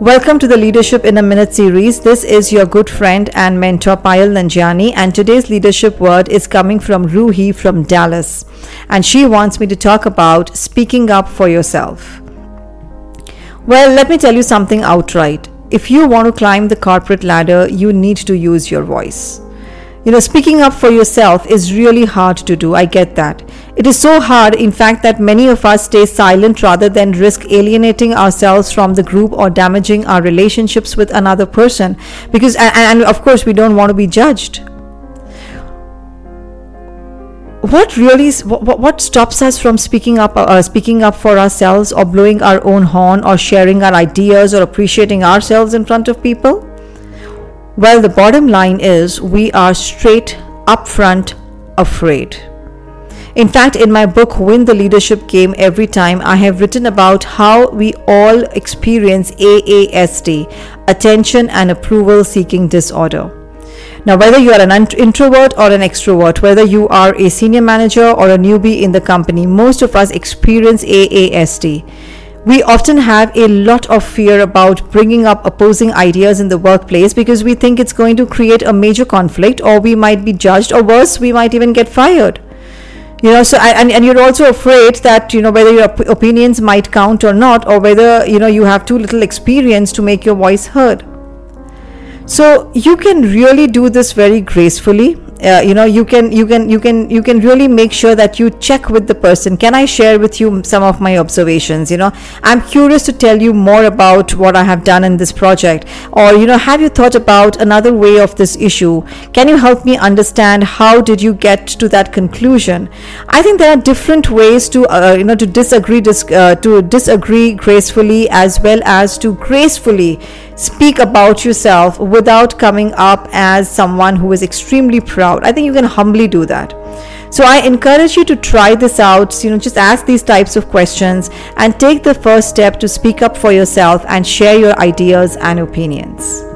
Welcome to the Leadership in a Minute series. This is your good friend and mentor Payal Nanjiani, and today's leadership word is coming from Ruhi from Dallas. And she wants me to talk about speaking up for yourself. Well, let me tell you something outright. If you want to climb the corporate ladder, you need to use your voice. You know, speaking up for yourself is really hard to do. I get that. It is so hard, in fact, that many of us stay silent rather than risk alienating ourselves from the group or damaging our relationships with another person. Because, and, of course, we don't want to be judged. What really, what, what stops us from speaking up, uh, speaking up for ourselves, or blowing our own horn, or sharing our ideas, or appreciating ourselves in front of people? Well, the bottom line is we are straight upfront afraid. In fact, in my book, Win the Leadership Game Every Time, I have written about how we all experience AASD, attention and approval seeking disorder. Now, whether you are an introvert or an extrovert, whether you are a senior manager or a newbie in the company, most of us experience AASD. We often have a lot of fear about bringing up opposing ideas in the workplace because we think it's going to create a major conflict, or we might be judged, or worse, we might even get fired. You know, so and, and you're also afraid that you know whether your opinions might count or not, or whether you know you have too little experience to make your voice heard. So you can really do this very gracefully uh, you know you can you can you can you can really make sure that you check with the person. Can i share with you some of my observations you know? I'm curious to tell you more about what i have done in this project. Or you know have you thought about another way of this issue? Can you help me understand how did you get to that conclusion? I think there are different ways to uh, you know to disagree dis- uh, to disagree gracefully as well as to gracefully speak about yourself without coming up as someone who is extremely proud. I think you can humbly do that. So I encourage you to try this out, you know, just ask these types of questions and take the first step to speak up for yourself and share your ideas and opinions.